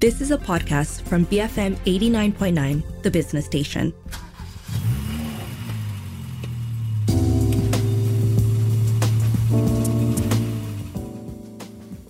This is a podcast from BFM 89.9, the business station.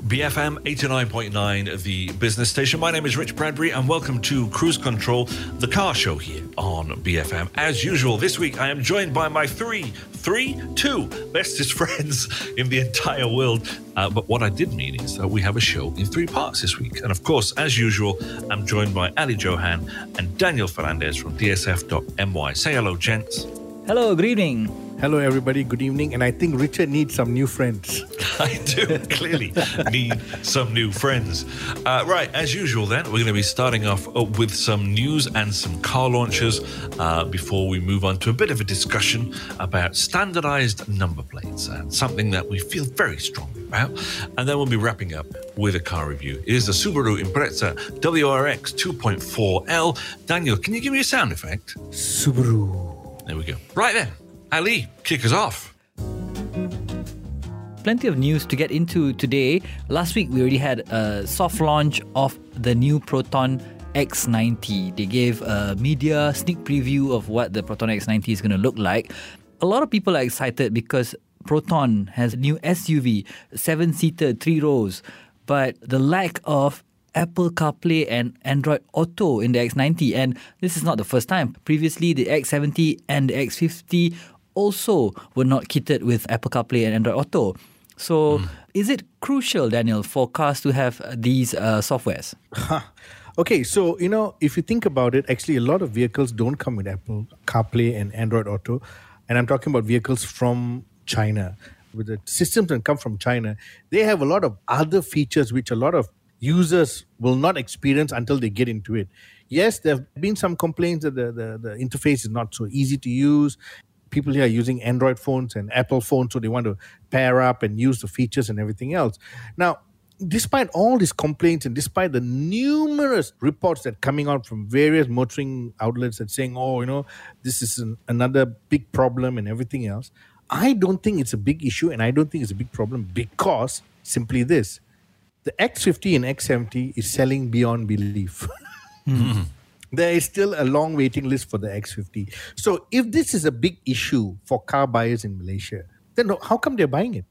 BFM 89.9, the business station. My name is Rich Bradbury, and welcome to Cruise Control, the car show here on BFM. As usual, this week I am joined by my three, three, two bestest friends in the entire world. Uh, but what I did mean is that we have a show in three parts this week. And of course, as usual, I'm joined by Ali Johan and Daniel Fernandez from DSF.my. Say hello, gents. Hello, good evening. Hello, everybody. Good evening. And I think Richard needs some new friends. I do clearly need some new friends. Uh, right, as usual, then, we're going to be starting off uh, with some news and some car launches uh, before we move on to a bit of a discussion about standardized number plates and something that we feel very strongly about. And then we'll be wrapping up with a car review. It is the Subaru Impreza WRX 2.4L. Daniel, can you give me a sound effect? Subaru. There we go. Right then. Ali, kick us off. Plenty of news to get into today. Last week, we already had a soft launch of the new Proton X90. They gave a media sneak preview of what the Proton X90 is going to look like. A lot of people are excited because Proton has a new SUV, seven seater, three rows, but the lack of Apple CarPlay and Android Auto in the X90. And this is not the first time. Previously, the X70 and the X50 also were not kitted with Apple CarPlay and Android Auto. So, mm. is it crucial, Daniel, for cars to have these uh, softwares? okay, so you know, if you think about it, actually, a lot of vehicles don't come with Apple CarPlay and Android Auto, and I'm talking about vehicles from China. With the systems that come from China, they have a lot of other features which a lot of users will not experience until they get into it. Yes, there have been some complaints that the, the, the interface is not so easy to use people here are using Android phones and Apple phones, so they want to pair up and use the features and everything else. Now, despite all these complaints and despite the numerous reports that coming out from various motoring outlets that saying, oh, you know, this is an, another big problem and everything else, I don't think it's a big issue and I don't think it's a big problem because simply this the X50 and X70 is selling beyond belief. mm-hmm there is still a long waiting list for the X50. So if this is a big issue for car buyers in Malaysia, then how come they're buying it?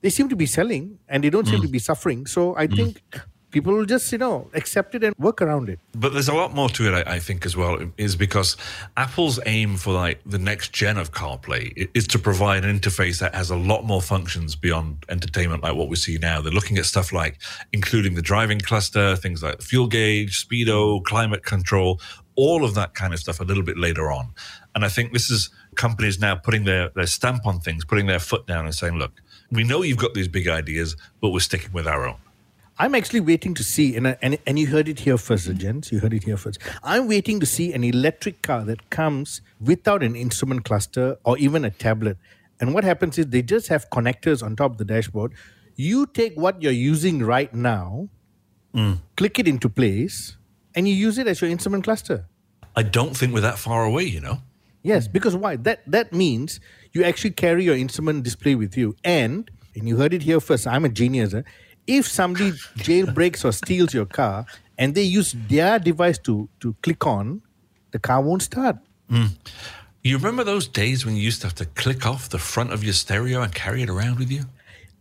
They seem to be selling and they don't mm. seem to be suffering. So I mm. think people will just you know accept it and work around it. But there's a lot more to it I, I, think as well is because apple's aim for like the next gen of carplay is to provide an interface that has a lot more functions beyond entertainment like what we see now. They're looking at stuff like including the driving cluster things like fuel gauge speedo climate control all of that kind of stuff a little bit later on. And i think this is companies now putting their, their stamp on things putting their foot down and saying look we know you've got these big ideas but we're sticking with our own I'm actually waiting to see, and, and, and you heard it here first, gents. You heard it here first. I'm waiting to see an electric car that comes without an instrument cluster or even a tablet. And what happens is they just have connectors on top of the dashboard. You take what you're using right now, mm. click it into place, and you use it as your instrument cluster. I don't think we're that far away, you know. Yes, because why? That that means you actually carry your instrument display with you, and and you heard it here first. I'm a genius. Eh? If somebody jailbreaks or steals your car and they use their device to, to click on, the car won't start. Mm. You remember those days when you used to have to click off the front of your stereo and carry it around with you?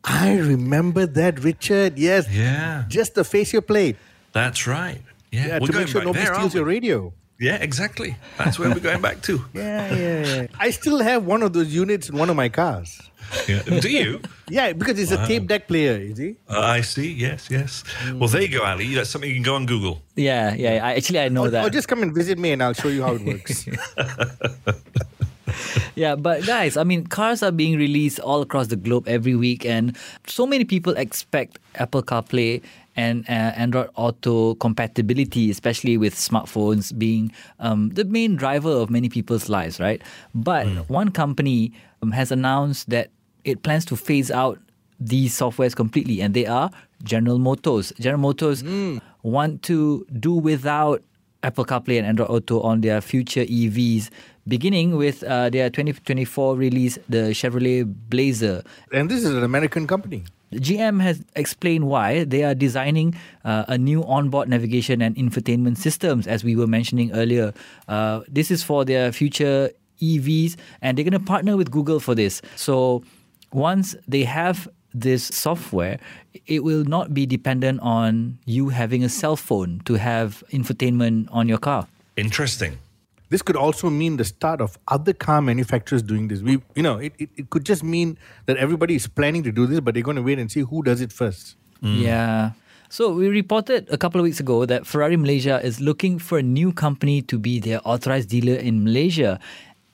I remember that, Richard. Yes. Yeah. Just the face your plate. That's right. Yeah. yeah to make sure nobody there, steals your radio. Yeah, exactly. That's where we're going back to. yeah, yeah, yeah. I still have one of those units in one of my cars. Yeah. Do you? yeah, because it's wow. a tape deck player, you see? Uh, I see. Yes, yes. Mm. Well, there you go, Ali. That's something you can go on Google. Yeah, yeah. I, actually, I know or, that. Or just come and visit me and I'll show you how it works. yeah, but guys, I mean, cars are being released all across the globe every week, and so many people expect Apple CarPlay and uh, Android Auto compatibility, especially with smartphones being um, the main driver of many people's lives, right? But mm. one company um, has announced that it plans to phase out these softwares completely, and they are General Motors. General Motors mm. want to do without Apple CarPlay and Android Auto on their future EVs, beginning with uh, their 2024 release, the Chevrolet Blazer. And this is an American company. GM has explained why they are designing uh, a new onboard navigation and infotainment systems, as we were mentioning earlier. Uh, this is for their future EVs, and they're going to partner with Google for this. So once they have this software, it will not be dependent on you having a cell phone to have infotainment on your car. Interesting. This could also mean the start of other car manufacturers doing this. We, you know, it, it, it could just mean that everybody is planning to do this, but they're going to wait and see who does it first. Mm. Yeah. So we reported a couple of weeks ago that Ferrari Malaysia is looking for a new company to be their authorized dealer in Malaysia.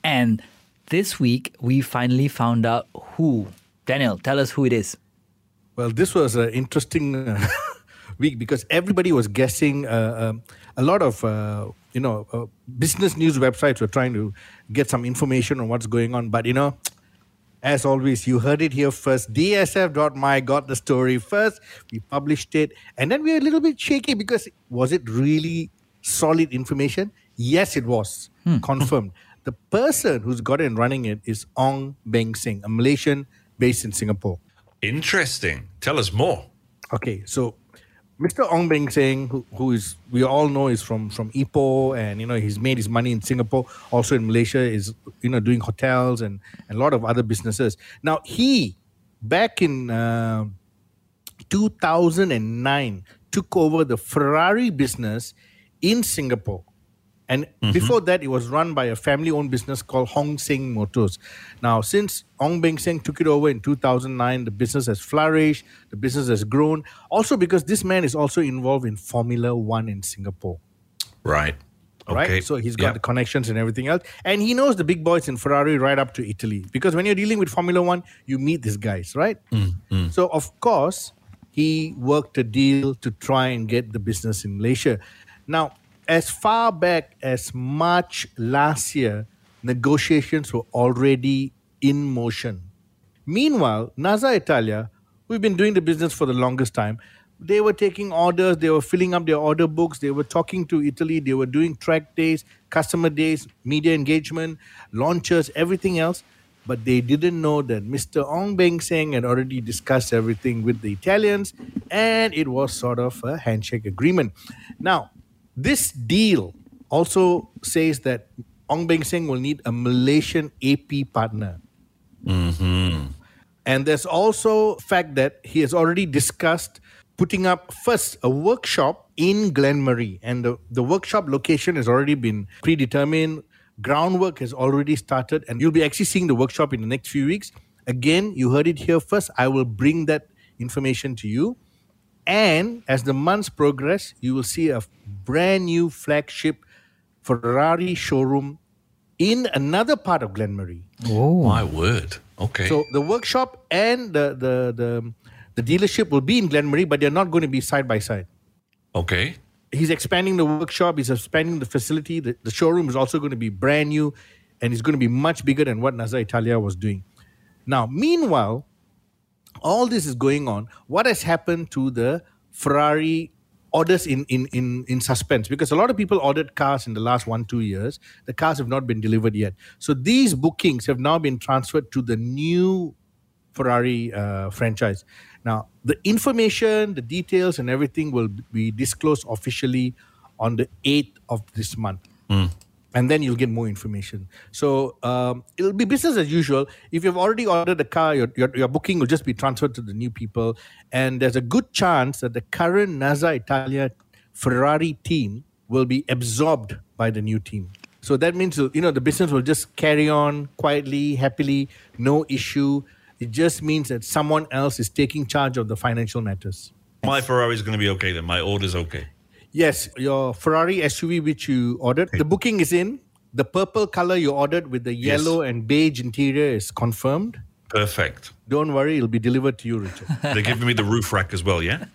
And this week we finally found out who. Daniel, tell us who it is. Well, this was an interesting uh, week because everybody was guessing. Uh, um, a lot of uh, you know uh, business news websites were trying to get some information on what's going on, but you know. As always, you heard it here first. DSF.my got the story first. We published it. And then we were a little bit shaky because was it really solid information? Yes, it was. Confirmed. The person who's got it and running it is Ong Beng Seng, a Malaysian based in Singapore. Interesting. Tell us more. Okay, so Mr. Ong Beng Seng, who, who is we all know is from from Ipoh, and you know he's made his money in Singapore, also in Malaysia, is you know doing hotels and, and a lot of other businesses. Now he, back in uh, 2009, took over the Ferrari business in Singapore. And mm-hmm. before that, it was run by a family owned business called Hong Seng Motors. Now, since Ong Beng Seng took it over in 2009, the business has flourished, the business has grown. Also, because this man is also involved in Formula One in Singapore. Right. Okay. Right? So he's got Yeah. the connections and everything else. And he knows the big boys in Ferrari right up to Italy. Because when you're dealing with Formula One, you meet these guys, right? Mm, mm. So, of course, he worked a deal to try and get the business in Malaysia. Now, as far back as March last year, negotiations were already in motion. Meanwhile, Naza Italia, we've been doing the business for the longest time, they were taking orders, they were filling up their order books, they were talking to Italy, they were doing track days, customer days, media engagement, launches, everything else. But they didn't know that Mr. Ong Beng Seng had already discussed everything with the Italians, and it was sort of a handshake agreement. Now, this deal also says that Ong Beng Seng will need a Malaysian AP partner. Mm-hmm. And there's also fact that he has already discussed putting up first a workshop in Glenmarie. And the, the workshop location has already been predetermined. Groundwork has already started, and you'll be actually seeing the workshop in the next few weeks. Again, you heard it here first. I will bring that information to you. And as the months progress, you will see a brand new flagship Ferrari showroom in another part of Glenmarie. Oh, my word. Okay. So the workshop and the the the, the dealership will be in Glenmarie, but they're not going to be side by side. okay. He's expanding the workshop. He's expanding the facility. The, the showroom is also going to be brand new, and it's going to be much bigger than what Naza Italia was doing. Now, meanwhile, all this is going on. What has happened to the Ferrari orders in, in, in, in suspense? Because a lot of people ordered cars in the last one, two years. The cars have not been delivered yet. So these bookings have now been transferred to the new Ferrari uh, franchise. Now, the information, the details, and everything will be disclosed officially on the 8th of this month. And then you'll get more information. So um, it'll be business as usual. If you've already ordered a car, your, your, your booking will just be transferred to the new people. And there's a good chance that the current Naza Italia Ferrari team will be absorbed by the new team. So that means you know the business will just carry on quietly, happily, no issue. It just means that someone else is taking charge of the financial matters. My Ferrari is going to be okay then. My order's okay. Yes, your Ferrari SUV which you ordered, the booking is in. The purple color you ordered with the Yes. yellow and beige interior is confirmed. Perfect. Don't worry, it'll be delivered to you, Richard. They're giving me the roof rack as well, yeah?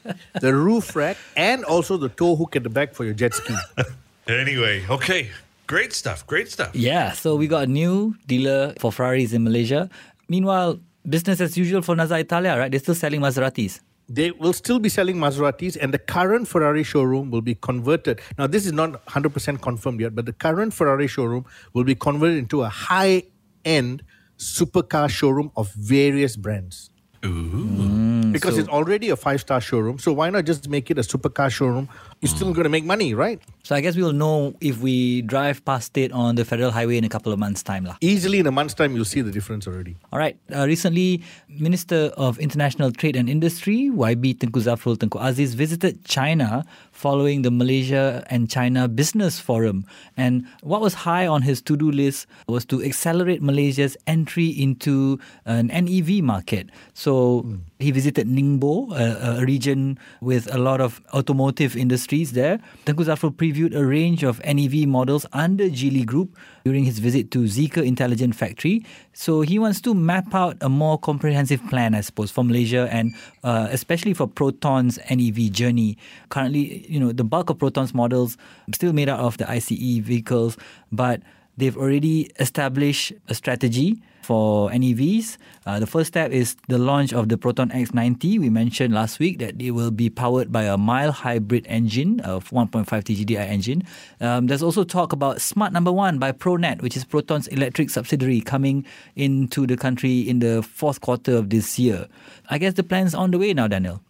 the roof rack and also the tow hook at the back for your jet ski. Anyway, okay. Great stuff. Great stuff. Yeah, so we got a new dealer for Ferraris in Malaysia. Meanwhile, business as usual for Naza Italia, right? They're still selling Maseratis. They will still be selling Maseratis, and the current Ferrari showroom will be converted. Now, this is not 100% confirmed yet, but the current Ferrari showroom will be converted into a high end supercar showroom of various brands. Ooh, because mm, it's already a five star showroom. So why not just make it a supercar showroom? You're still going to make money, right? So I guess we'll know if we drive past it on the federal highway in a couple of months' time. lah. Easily in a month's time, you'll see the difference already. All right. Uh, recently, Minister of International Trade and Industry, YB Tengku Zafrul Tengku Aziz, visited China following the Malaysia and China Business Forum. And what was high on his to do list was to accelerate Malaysia's entry into an NEV market. So he visited Ningbo, a, a region with a lot of automotive industries there. Tengku Zafrul previewed a range of NEV models under Geely Group during his visit to Zeekr Intelligent Factory. So he wants to map out a more comprehensive plan, I suppose, for Malaysia and uh, especially for Proton's NEV journey. Currently, you know, the bulk of Proton's models still made out of the ICE vehicles, but they've already established a strategy for NEVs. Uh, the first step is the launch of the Proton X90. We mentioned last week that it will be powered by a mild hybrid engine of 1.5 TGDI engine. Um, there's also talk about Smart Number One by ProNet, which is Proton's electric subsidiary, coming into the country in the fourth quarter of this year. I guess the plan's on the way now, Daniel.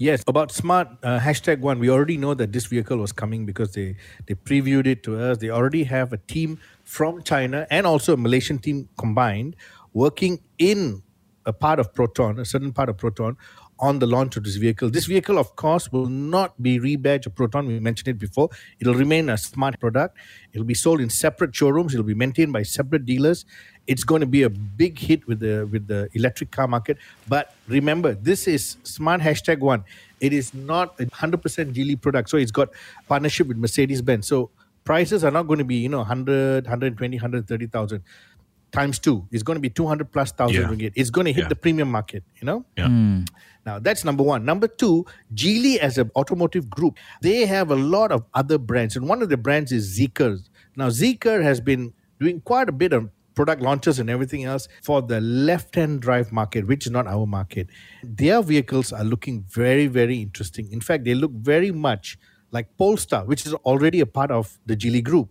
Yes, about smart uh, hashtag one, we already know that this vehicle was coming because they, they previewed it to us. They already have a team from China and also a Malaysian team combined working in a part of Proton, a certain part of Proton, on the launch of this vehicle. This vehicle, of course, will not be rebadged a Proton. We mentioned it before. It'll remain a smart product. It'll be sold in separate showrooms. It'll be maintained by separate dealers. It's going to be a big hit with the with the electric car market. But remember, this is smart hashtag one. It is not a hundred percent Geely product. So it's got partnership with Mercedes Benz. So prices are not going to be you know 100 120 130,000 times two. It's going to be 200 plus thousand Yeah. ringgit. It's going to hit Yeah. the premium market, you know? Yeah. Hmm. Now that's number one. Number two, Geely as an automotive group, they have a lot of other brands, and one of the brands is Zeekr. Now Zeekr has been doing quite a bit of product launches and everything else for the left-hand drive market, which is not our market. Their vehicles are looking very, very interesting. In fact, they look very much like Polestar, which is already a part of the Geely group.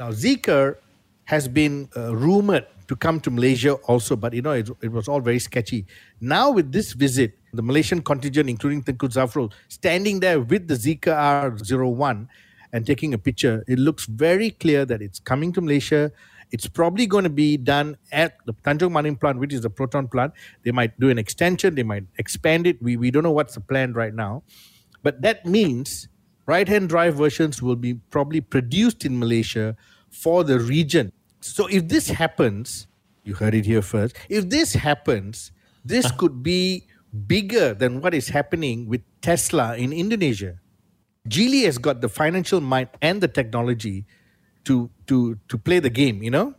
Now, Zeekr has been uh, rumored to come to Malaysia also, but you know, it, it was all very sketchy. Now, with this visit, the Malaysian contingent, including Tengku Zafrul, standing there with the Zeekr R01 and taking a picture, it looks very clear that it's coming to Malaysia. It's probably going to be done at the Tanjung Malim plant, which is the proton plant. They might do an extension, they might expand it. We, we don't know what's the plan right now. But that means right hand drive versions will be probably produced in Malaysia for the region. So if this happens, you heard it here first. If this happens, this uh-huh. could be bigger than what is happening with Tesla in Indonesia. Geely has got the financial might and the technology to to to play the game, you know?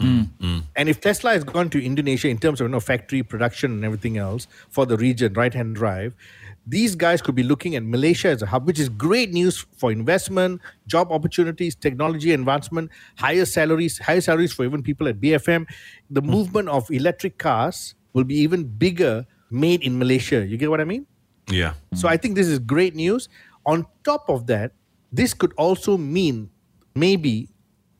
Hmm. Hmm. And if Tesla has gone to Indonesia in terms of you know, factory production and everything else for the region, right hand drive, these guys could be looking at Malaysia as a hub, which is great news for investment, job opportunities, technology advancement, higher salaries, higher salaries for even people at BFM. The hmm. movement of electric cars will be even bigger made in Malaysia. You get what I mean? Yeah. So I think this is great news. On top of that, this could also mean maybe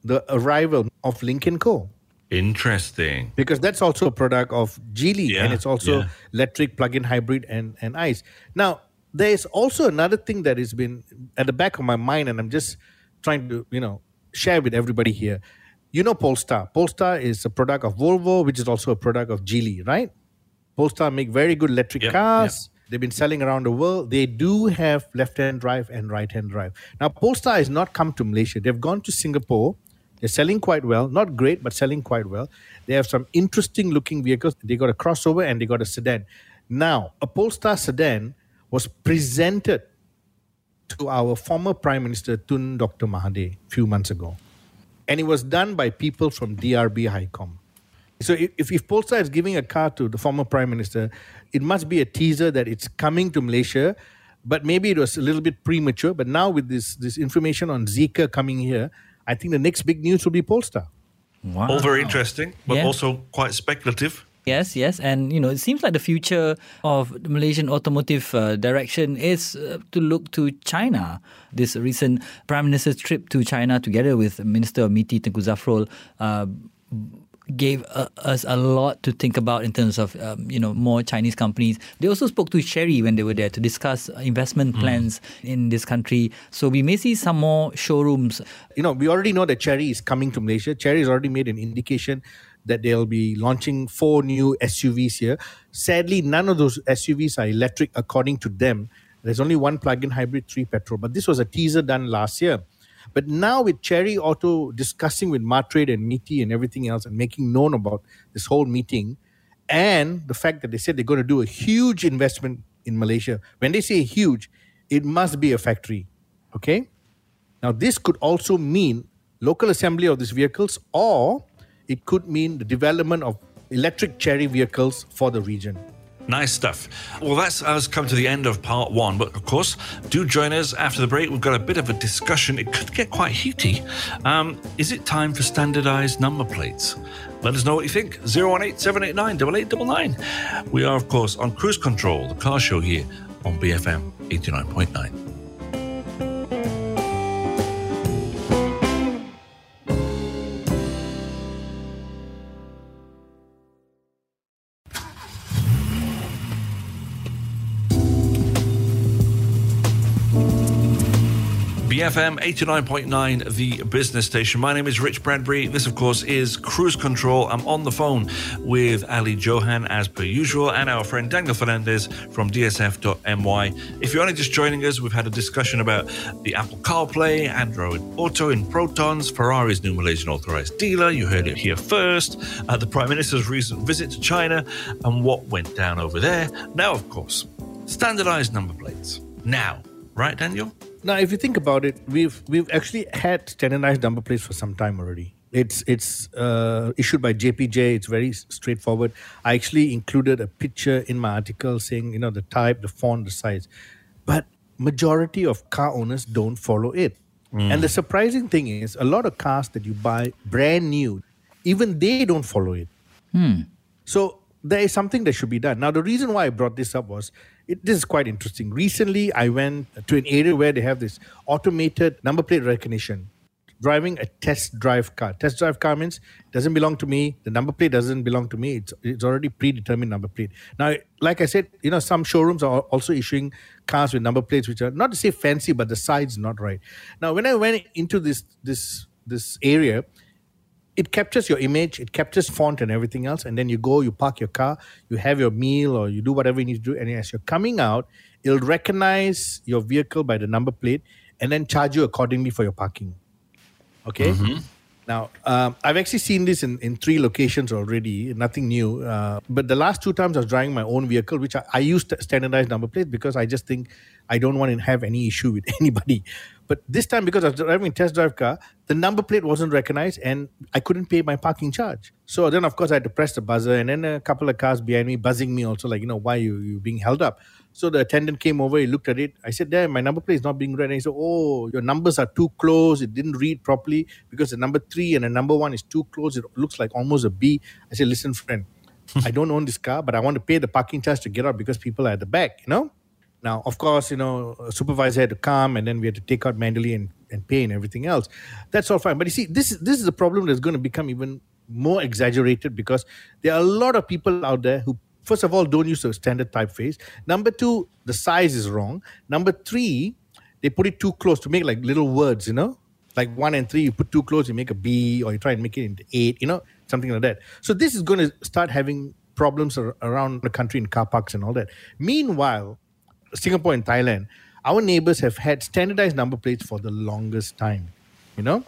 the arrival of Lynk & Co. Interesting. Because that's also a product of Geely Yeah, and it's also yeah. electric, plug-in hybrid and, and ICE. Now, there is also another thing that has been at the back of my mind and I'm just trying to, you know, share with everybody here. You know Polestar. Polestar is a product of Volvo, which is also a product of Geely, right? Polestar make very good electric Yep, cars. They've been selling around the world. They do have left-hand drive and right-hand drive. Now, Polestar has not come to Malaysia. They've gone to Singapore. They're selling quite well. Not great, but selling quite well. They have some interesting looking vehicles. They got a crossover and they got a sedan. Now, a Polestar sedan was presented to our former Prime Minister Tun Dr. Mahathir a few months ago. And it was done by people from DRB HICOM. So if, if, if Polestar is giving a car to the former Prime Minister, it must be a teaser that it's coming to Malaysia. But maybe it was a little bit premature. But now with this, this information on Zeekr coming here, I think the next big news will be Polestar. Wow. All very interesting, but Yeah. also quite speculative. Yes, yes, and you know it seems like the future of the Malaysian automotive uh, direction is uh, to look to China. This recent Prime Minister's trip to China, together with Minister of MITI Tengku Zafrul, uh, gave uh, us a lot to think about in terms of um, you know more Chinese companies. They also spoke to Chery when they were there to discuss investment plans in this country. So we may see some more showrooms. You know, we already know that Chery is coming to Malaysia. Chery has already made an indication that they'll be launching four new SUVs here. Sadly, none of those SUVs are electric according to them. There's only one plug-in hybrid, three petrol. But this was a teaser done last year. But now with Chery Auto discussing with MATRADE and MITI and everything else and making known about this whole meeting and the fact that they said they're going to do a huge investment in Malaysia. When they say huge, it must be a factory. Okay? Now, this could also mean local assembly of these vehicles, or it could mean the development of electric Chery vehicles for the region. Nice stuff. Well, that's us come to the end of part one. But of course, do join us after the break. We've got a bit of a discussion. It could get quite heaty. Um, is it time for standardized number plates? Let us know what you think. 018 789 8899. We are, of course, on Cruise Control, the car show here on BFM 89.9. BFM 89.9, the business station. My name is Rich Bradbury. This, of course, is Cruise Control. I'm on the phone with Ali Johan, as per usual, and our friend Daniel Fernandez from DSF.my. If you're only just joining us, we've had a discussion about the Apple CarPlay, Android Auto in Protons, Ferrari's new Malaysian authorized dealer. You heard it here first. Uh, the Prime Minister's recent visit to China and what went down over there. Now, of course, standardized number plates. Now, right, Daniel? Now, if you think about it, we've we've actually had standardized number plates for some time already. It's it's uh, issued by JPJ. It's very straightforward. I actually included a picture in my article saying you know the type, the font, the size, but majority of car owners don't follow it. And the surprising thing is, a lot of cars that you buy brand new, even they don't follow it. So there is something that should be done. Now, the reason why I brought this up was it, this is quite interesting. Recently, I went to an area where they have this automated number plate recognition. Driving a test drive car. Test drive car means it doesn't belong to me. The number plate doesn't belong to me. It's it's already predetermined number plate. Now, like I said, you know, some showrooms are also issuing cars with number plates which are not to say fancy, but the size not right. Now, when I went into this this this area, it captures your image, it captures font and everything else, and then you go, you park your car, you have your meal, or you do whatever you need to do, and as you're coming out, it'll recognize your vehicle by the number plate and then charge you accordingly for your parking. Okay. Now, um, I've actually seen this in, in three locations already, nothing new. Uh, but the last two times I was driving my own vehicle, which I, I used standardized number plates because I just think I don't want to have any issue with anybody. But this time, because I was driving a test drive car, the number plate wasn't recognized and I couldn't pay my parking charge. So then, of course, I had to press the buzzer, and then a couple of cars behind me buzzing me also, like, you know, why you you being held up? So the attendant came over, he looked at it. I said, There, my number plate is not being read. And he said, Oh, your numbers are too close. It didn't read properly because the number three and the number one is too close. It looks like almost a B. I said, Listen, friend, I don't own this car, but I want to pay the parking charge to get out because people are at the back, you know? Now, of course, you know, a supervisor had to come and then we had to take out manually and, and pay and everything else. That's all fine. But you see, this, is- this is a problem that's going to become even more exaggerated because there are a lot of people out there who, first of all, don't use a standard typeface. Number two, the size is wrong. Number three, they put it too close to make like little words, you know? Like one and three, you put too close, you make a B, or you try and make it into eight, you know, something like that. So this is going to start having problems ar- around the country in car parks and all that. Meanwhile, Singapore and Thailand, our neighbors have had standardized number plates for the longest time, you know?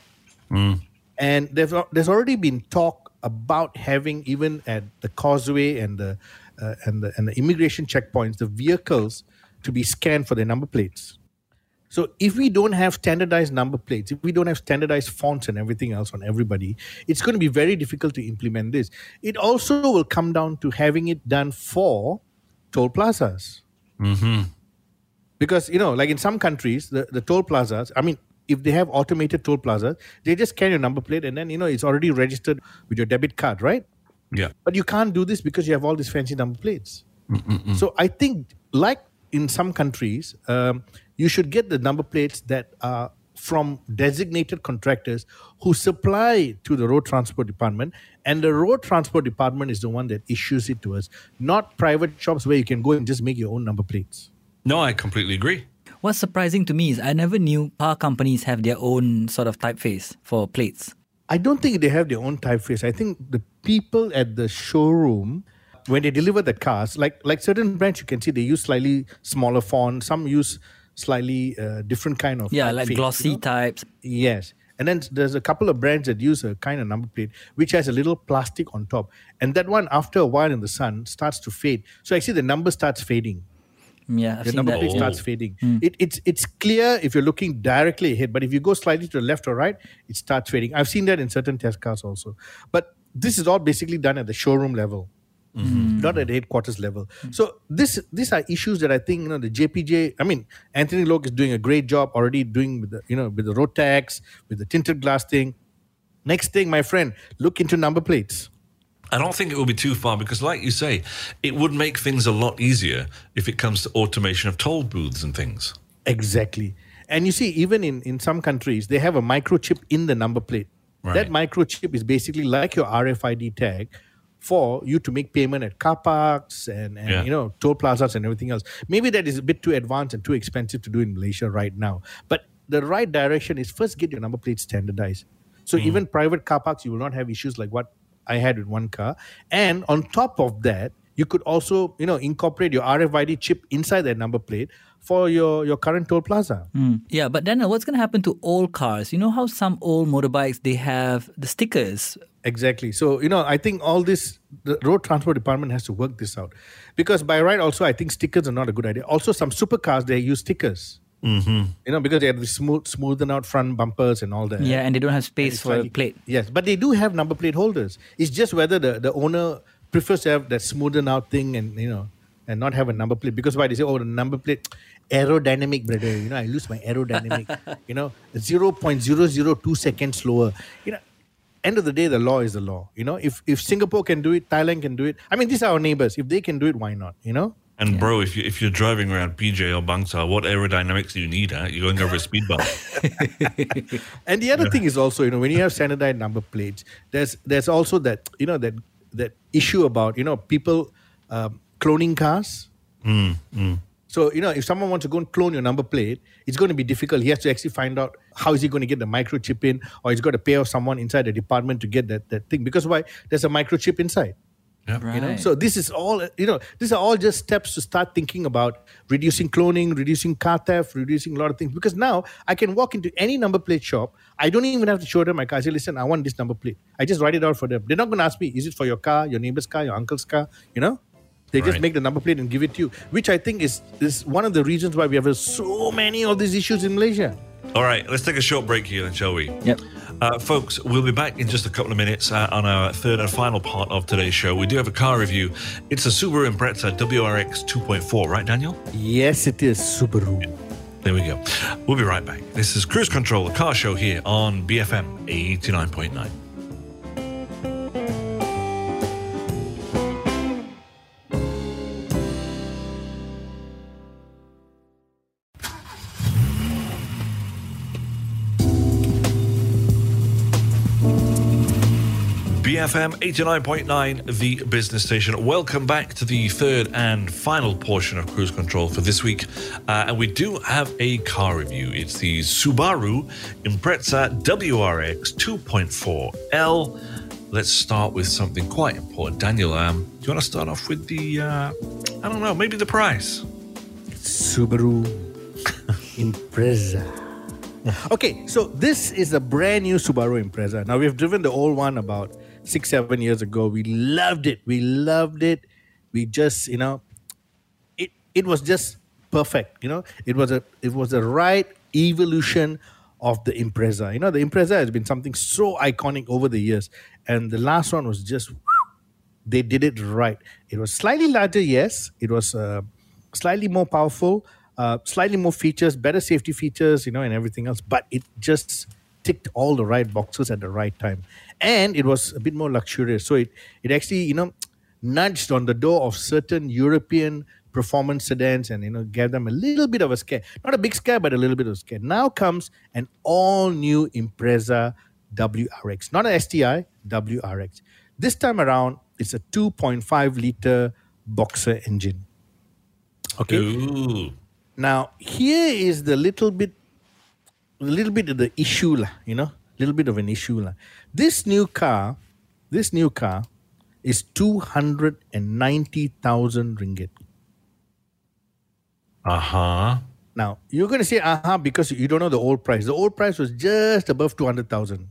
And there's, there's already been talk about having, even at the causeway and the, uh, and, the, and the immigration checkpoints, the vehicles to be scanned for their number plates. So if we don't have standardized number plates, if we don't have standardized fonts and everything else on everybody, it's going to be very difficult to implement this. It also will come down to having it done for toll plazas. Because, you know, like in some countries, the, the toll plazas, I mean, if they have automated toll plazas, they just scan your number plate and then, you know, it's already registered with your debit card, right? Yeah. But you can't do this because you have all these fancy number plates. So I think, like in some countries, um, you should get the number plates that are from designated contractors who supply to the road transport department and the road transport department is the one that issues it to us not private shops where you can go and just make your own number plates No, I completely agree. What's surprising to me is I never knew car companies have their own sort of typeface for plates. I don't think they have their own typeface. I think the people at the showroom, when they deliver the cars, like like certain brands, you can see they use slightly smaller font. Some use slightly uh, different kind of Yeah, like typeface, glossy you know? types. Yes. And then there's a couple of brands that use a kind of number plate which has a little plastic on top. And that one, after a while in the sun, starts to fade. So actually, the number starts fading. Yeah, I've The number that. plate Oh. starts fading. Hmm. It, it's it's clear if you're looking directly ahead, but if you go slightly to the left or right, it starts fading. I've seen that in certain test cars also. But this is all basically done at the showroom level. Hmm. Not at the headquarters level. Hmm. So this these are issues that I think you know the JPJ. I mean, Anthony Loke is doing a great job already doing with the you know with the road tax with the tinted glass thing. Next thing, my friend, look into number plates. I don't think it will be too far because, like you say, it would make things a lot easier if it comes to automation of toll booths and things. Exactly. And you see, even in, in some countries, they have a microchip in the number plate. That microchip is basically like your RFID tag for you to make payment at car parks and, and Yeah. you know toll plazas and everything else. Maybe that is a bit too advanced and too expensive to do in Malaysia right now. But the right direction is first get your number plate standardized. So hmm. even private car parks, you will not have issues like what I had with one car. And on top of that, you could also you know incorporate your RFID chip inside that number plate for your your current toll plaza. Mm. Yeah, but Daniel, what's going to happen to old cars? You know how some old motorbikes they have the stickers. Exactly. So, you know, I think all this, the road transport department has to work this out. Because by right, also, I think stickers are not a good idea. Also, some supercars, they use stickers. Mm-hmm. You know, because they have the smooth, smoothen out front bumpers and all that. Yeah, and they don't have space it's for a plate. Yes, but they do have number plate holders. It's just whether the, the owner prefers to have that smoothen out thing and, you know, and not have a number plate. Because why? They say, oh, the number plate, aerodynamic, brother. You know, I lose my aerodynamic. you know, 0.002 seconds slower. You know, end of the day, the law is the law. You know, if if Singapore can do it, Thailand can do it. I mean, these are our neighbors. If they can do it, why not? You know. And bro, if you if you're driving around PJ or Bangsar, what aerodynamics do you need? Huh? You're going over a speed bump. And the other thing is also, you know, when you have standardized number plates, there's there's also that you know that that issue about you know people um, cloning cars. So you know, if someone wants to go and clone your number plate, it's going to be difficult. He has to actually find out how is he going to get the microchip in, or he's got to pay off someone inside the department to get that that thing. Because why? There's a microchip inside. Yeah. Right. You know, so this is all you know. These are all just steps to start thinking about reducing cloning, reducing car theft, reducing a lot of things. Because now I can walk into any number plate shop. I don't even have to show them my car. I say, listen, I want this number plate. I just write it out for them. They're not going to ask me, is it for your car, your neighbor's car, your uncle's car? You know, they just Right. make the number plate and give it to you. Which I think is is one of the reasons why we have so many of these issues in Malaysia. All right, let's take a short break here then, shall we? Yep. Uh, folks, we'll be back in just a couple of minutes uh, on our third and final part of today's show. We do have a car review. It's a Subaru Impreza WRX 2.4, right, Daniel? Yes, it is Subaru. There we go. We'll be right back. This is Cruise Control, the car show here on BFM 89.9. BFM 89.9, the business station. Welcome back to the third and final portion of Cruise Control for this week. Uh, and we do have a car review. It's the Subaru Impreza WRX 2.4L. Let's start with something quite important. Daniel, um, do you want to start off with the, uh, I don't know, maybe the price? Subaru Impreza. Okay, so this is a brand new Subaru Impreza. Now we've driven the old one about six, seven years ago. We loved it. We loved it. We just, you know, it it was just perfect. You know, it was a it was the right evolution of the Impreza. You know, the Impreza has been something so iconic over the years, and the last one was just they did it right. It was slightly larger, yes. It was uh, slightly more powerful, uh, slightly more features, better safety features, you know, and everything else. But it just ticked all the right boxes at the right time. And it was a bit more luxurious. So it, it actually, you know, nudged on the door of certain European performance sedans and, you know, gave them a little bit of a scare. Not a big scare, but a little bit of a scare. Now comes an all new Impreza WRX, not an STI, WRX. This time around, it's a 2.5 liter boxer engine. Okay. Ooh. Now here is the little bit, a little bit of the issue, lah. You know, a little bit of an issue, lah. This new car, this new car, is two hundred and ninety thousand ringgit. Uh huh. Now you're going to say, "Aha," because you don't know the old price. The old price was just above two hundred thousand.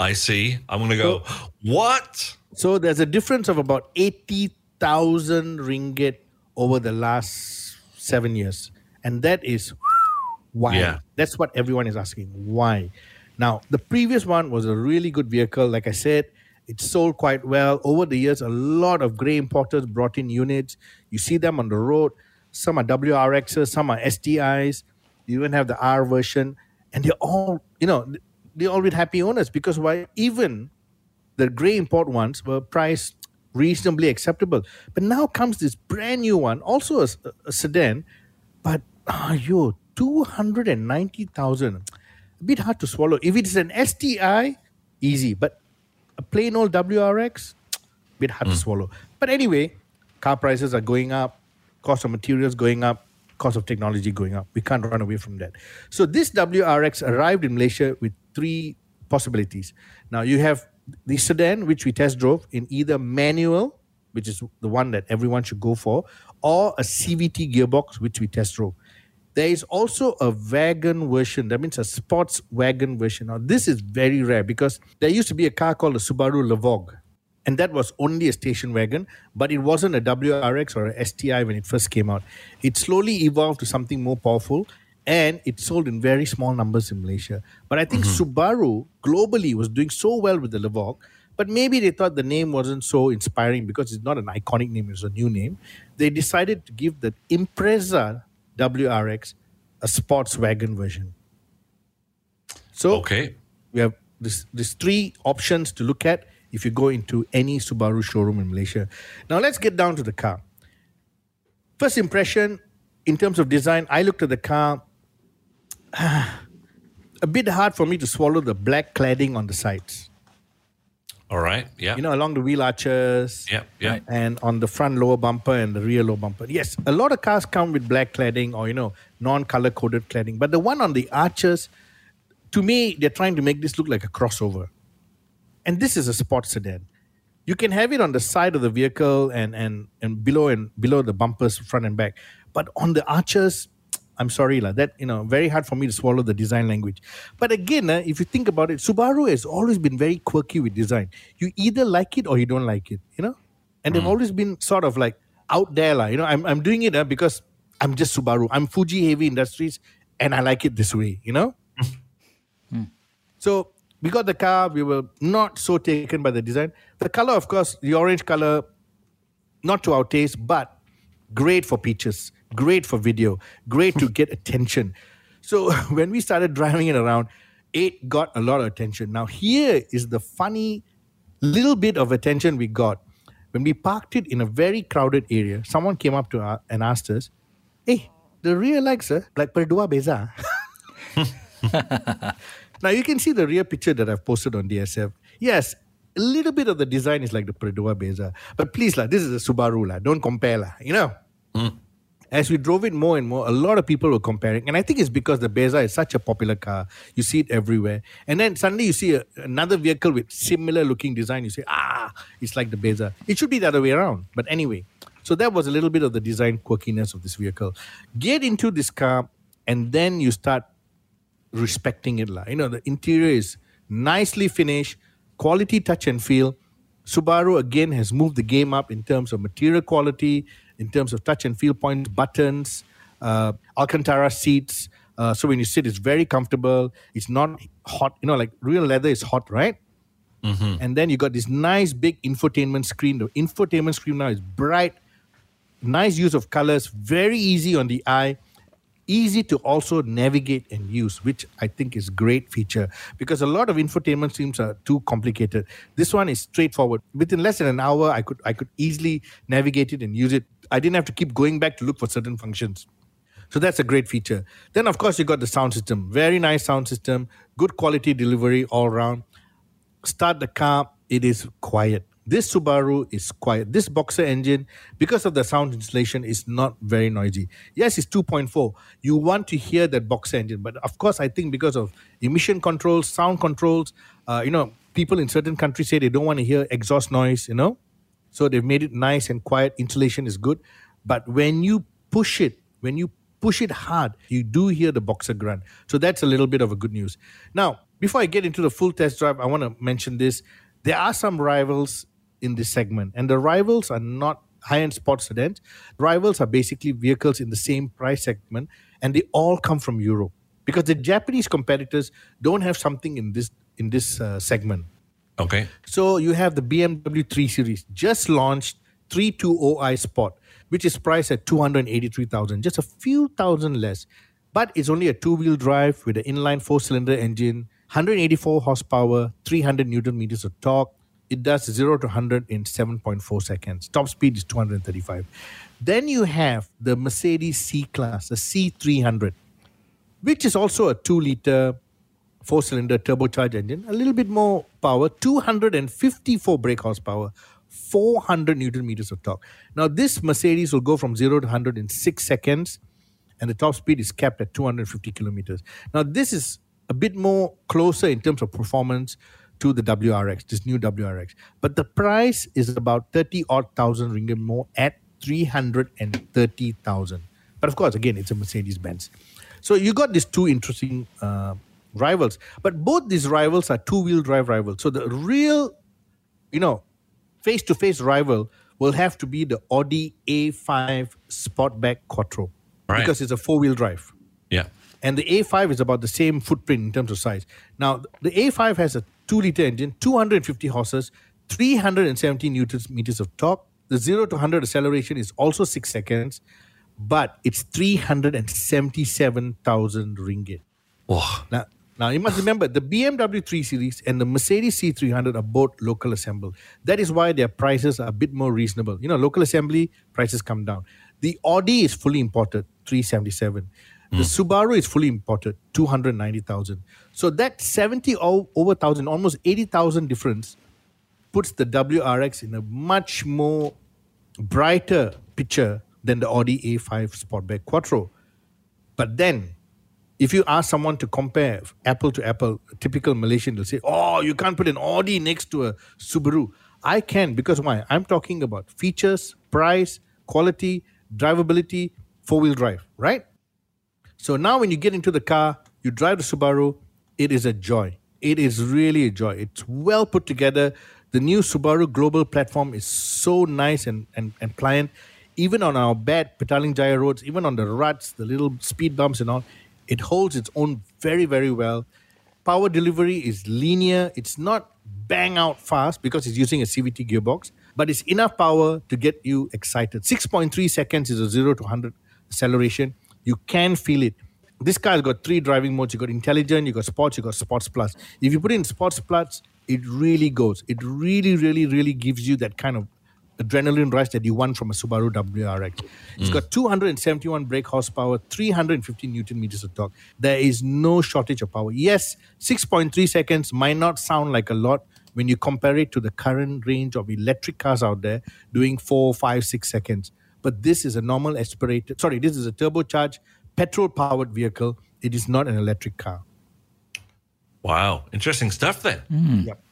I see. I'm going to go, what? So there's a difference of about eighty thousand ringgit over the last seven years, and that is why. Yeah. That's what everyone is asking. Why? Now the previous one was a really good vehicle. Like I said, it sold quite well over the years. A lot of grey importers brought in units. You see them on the road. Some are WRXs, some are STIs. You even have the R version, and they're all you know they're all with happy owners because why? Even the grey import ones were priced reasonably acceptable. But now comes this brand new one, also a sedan, but ah, yo, 290,000. A bit hard to swallow. If it's an STI, easy. But a plain old WRX, a bit hard to hmm. swallow. But anyway, car prices are going up, cost of materials going up, cost of technology going up. We can't run away from that. So this WRX arrived in Malaysia with three possibilities. Now you have the sedan, which we test drove in either manual, which is the one that everyone should go for, or a CVT gearbox, which we test drove. There is also a wagon version. That means a sports wagon version. Now, this is very rare because there used to be a car called a Subaru Levorg. And that was only a station wagon, but it wasn't a WRX or a STI when it first came out. It slowly evolved to something more powerful and it sold in very small numbers in Malaysia. But I think mm-hmm. Subaru globally was doing so well with the Levorg, but maybe they thought the name wasn't so inspiring because it's not an iconic name, it's a new name. They decided to give the Impreza WRX a sports wagon version. So Okay. we have this these three options to look at if you go into any Subaru showroom in Malaysia. Now let's get down to the car. First impression in terms of design, I looked at the car. a bit hard for me to swallow the black cladding on the sides. All right. Yeah. You know, along the wheel arches. yeah. Yeah. Right. and on the front lower bumper and the rear lower bumper. Yes, a lot of cars come with black cladding or you know non-color coded cladding, but the one on the arches, to me, they're trying to make this look like a crossover. And this is a sport sedan. You can have it on the side of the vehicle and and and below and below the bumpers, front and back. But on the arches, I'm sorry, lah. That you know, very hard for me to swallow the design language. But again, uh, if you think about it, Subaru has always been very quirky with design. You either like it or you don't like it. You know, and they've always been sort of like out there, lah. You know, I'm I'm doing it uh, because I'm just Subaru. I'm Fuji Heavy Industries, and I like it this way. You know. So we got the car. We were not so taken by the design. The color, of course, the orange color, not to our taste, but great for pictures, great for video, great to get attention. So when we started driving it around, it got a lot of attention. Now here is the funny little bit of attention we got when we parked it in a very crowded area. Someone came up to us and asked us, "Hey, the rear lights, uh, like Perodua Bezza." Now you can see the rear picture that I've posted on DSF. Yes, a little bit of the design is like the Perodua Bezza, but please lah, this is a Subaru lah. Don't compare lah. You know. As we drove it more and more, a lot of people were comparing, and I think it's because the Bezza is such a popular car. You see it everywhere, and then suddenly you see a, another vehicle with similar looking design. You say, ah, it's like the Bezza. It should be the other way around. But anyway, so that was a little bit of the design quirkiness of this vehicle. Get into this car, and then you start respecting it. You know, the interior is nicely finished, quality touch and feel. Subaru again has moved the game up in terms of material quality, in terms of touch and feel points, buttons, uh, Alcantara seats. Uh, so when you sit, it's very comfortable. It's not hot. You know, like real leather is hot, right? And then you got this nice big infotainment screen. The infotainment screen now is bright, nice use of colors, very easy on the eye. Easy to also navigate and use, which I think is great feature because a lot of infotainment systems are too complicated. This one is straightforward. Within less than an hour, I could I could easily navigate it and use it. I didn't have to keep going back to look for certain functions. So that's a great feature. Then of course you got the sound system. Very nice sound system, good quality delivery all around. Start the car, it is quiet. This Subaru is quiet. This Boxer engine, because of the sound insulation, is not very noisy. Yes, it's 2.4. You want to hear that Boxer engine, but of course, I think because of emission controls, sound controls, uh, you know, people in certain countries say they don't want to hear exhaust noise, you know, so they've made it nice and quiet. Insulation is good, but when you push it, when you push it hard, you do hear the Boxer grunt. So that's a little bit of a good news. Now, before I get into the full test drive, I want to mention this. There are some rivals in this segment, and the rivals are not high-end sports sedans. Rivals are basically vehicles in the same price segment, and they all come from Europe because the Japanese competitors don't have something in this in this uh, segment. Okay. So you have the BMW 3 Series just launched 320i Sport, which is priced at 283,000, just a few thousand less. But it's only a two-wheel drive with an inline four-cylinder engine, 184 horsepower, 300 newton meters of torque. It does 0 to 100 in 7.4 seconds. Top speed is 235. Then you have the Mercedes C-Class, the C300, which is also a 2-liter four-cylinder turbocharged engine, a little bit more power, 254 brake horsepower, 400 newton meters of torque. Now, this Mercedes will go from 0 to 100 in 6 seconds, and the top speed is capped at 250 kilometers. Now, this is a bit more closer in terms of performance to the WRX, this new WRX. But the price is about 30 odd thousand ringgit more at 330,000. But of course, again, it's a Mercedes Benz. So you got these two interesting uh, rivals. But both these rivals are two wheel drive rivals. So the real, you know, face to face rival will have to be the Audi A5 Sportback Quattro Right. because it's a four wheel drive. Yeah. And the A5 is about the same footprint in terms of size. Now, the A5 has a 2 liter engine, 250 horses, 370 newton meters of torque. The 0 to 100 acceleration is also 6 seconds, but it's 377,000 ringgit. Oh, Now, now you must remember the BMW 3 Series and the Mercedes C300 are both local assembled. That is why their prices are a bit more reasonable. You know, local assembly prices come down. The Audi is fully imported, 377. The hmm. Subaru is fully imported, 290,000. So that 70 over 1,000, almost 80,000 difference puts the WRX in a much more brighter picture than the Audi A5 Sportback Quattro. But then, if you ask someone to compare apple to apple, a typical Malaysian will say, "Oh, you can't put an Audi next to a Subaru." I can because why? I'm talking about features, price, quality, drivability, four-wheel drive, right? So now when you get into the car, you drive the Subaru, it is a joy. It is really a joy. It's well put together. The new Subaru global platform is so nice and, and, and pliant. Even on our bad Petaling Jaya roads, even on the ruts, the little speed bumps and all, it holds its own very, very well. Power delivery is linear. It's not bang out fast because it's using a CVT gearbox, but it's enough power to get you excited. 6.3 seconds is a 0 to 100 acceleration. You can feel it. This car has got three driving modes. You got intelligent, you got sports, you got sports plus. If you put in sports plus, it really goes. It really, really, really gives you that kind of adrenaline rush that you want from a Subaru WRX. It's mm. got 271 brake horsepower, 350 newton meters of torque. There is no shortage of power. Yes, 6.3 seconds might not sound like a lot when you compare it to the current range of electric cars out there doing four, five, six seconds. But this is a normal aspirated, sorry, this is a turbocharged, petrol powered vehicle. It is not an electric car. wow. Interesting stuff then. Hmm. Yep.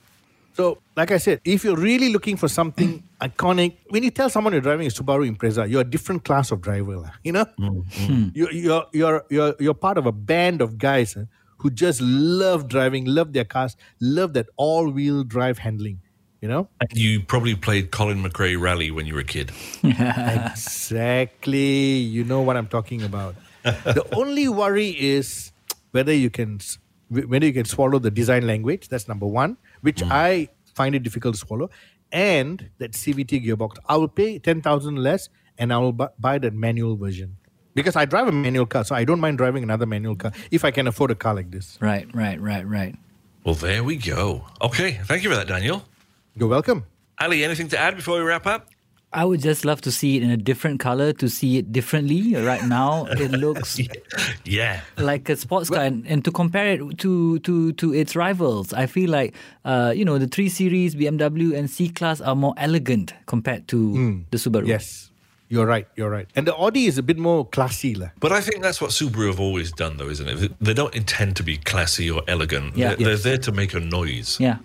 So, like I said, if you're really looking for something iconic, when you tell someone you're driving a Subaru Impreza, you're a different class of driver, you know. Hmm, hmm. You, you're you're you're you're part of a band of guys eh, who just love driving, love their cars, love that all-wheel drive handling. You know, And you probably played Colin McRae Rally when you were a kid. exactly. You know what I'm talking about. the only worry is whether you can whether you can swallow the design language. That's number one, which mm. I find it difficult to swallow, and that CVT gearbox. I will pay ten thousand less, and I will bu- buy that manual version because I drive a manual car, so I don't mind driving another manual car if I can afford a car like this. Right, right, right, right. Well, there we go. Okay, thank you for that, Daniel. You're welcome. Ali, anything to add before we wrap up? I would just love to see it in a different color to see it differently. Right now, it looks Yeah. like a sports car, and, and to compare it to to to its rivals, I feel like uh, you know the three series BMW and C class are more elegant compared to the Subaru. Yes, you're right. You're right. And the Audi is a bit more classy, lah. But I think that's what Subaru have always done, though, isn't it? They don't intend to be classy or elegant. Yeah. They're, they're there to make a noise. yeah.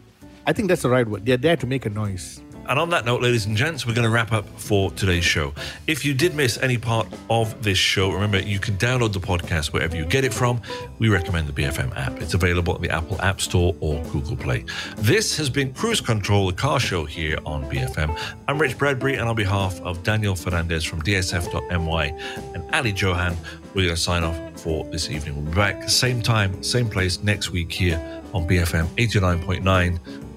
I think that's the right word. They're there to make a noise. And on that note, ladies and gents, we're going to wrap up for today's show. If you did miss any part of this show, remember you can download the podcast wherever you get it from. We recommend the BFM app. It's available at the Apple App Store or Google Play. This has been Cruise Control, the car show here on BFM. I'm Rich Bradbury, and on behalf of Daniel Fernandez from DSF.my and Ali Johan, we're going to sign off for this evening. We'll be back same time, same place next week here on BFM 89.9,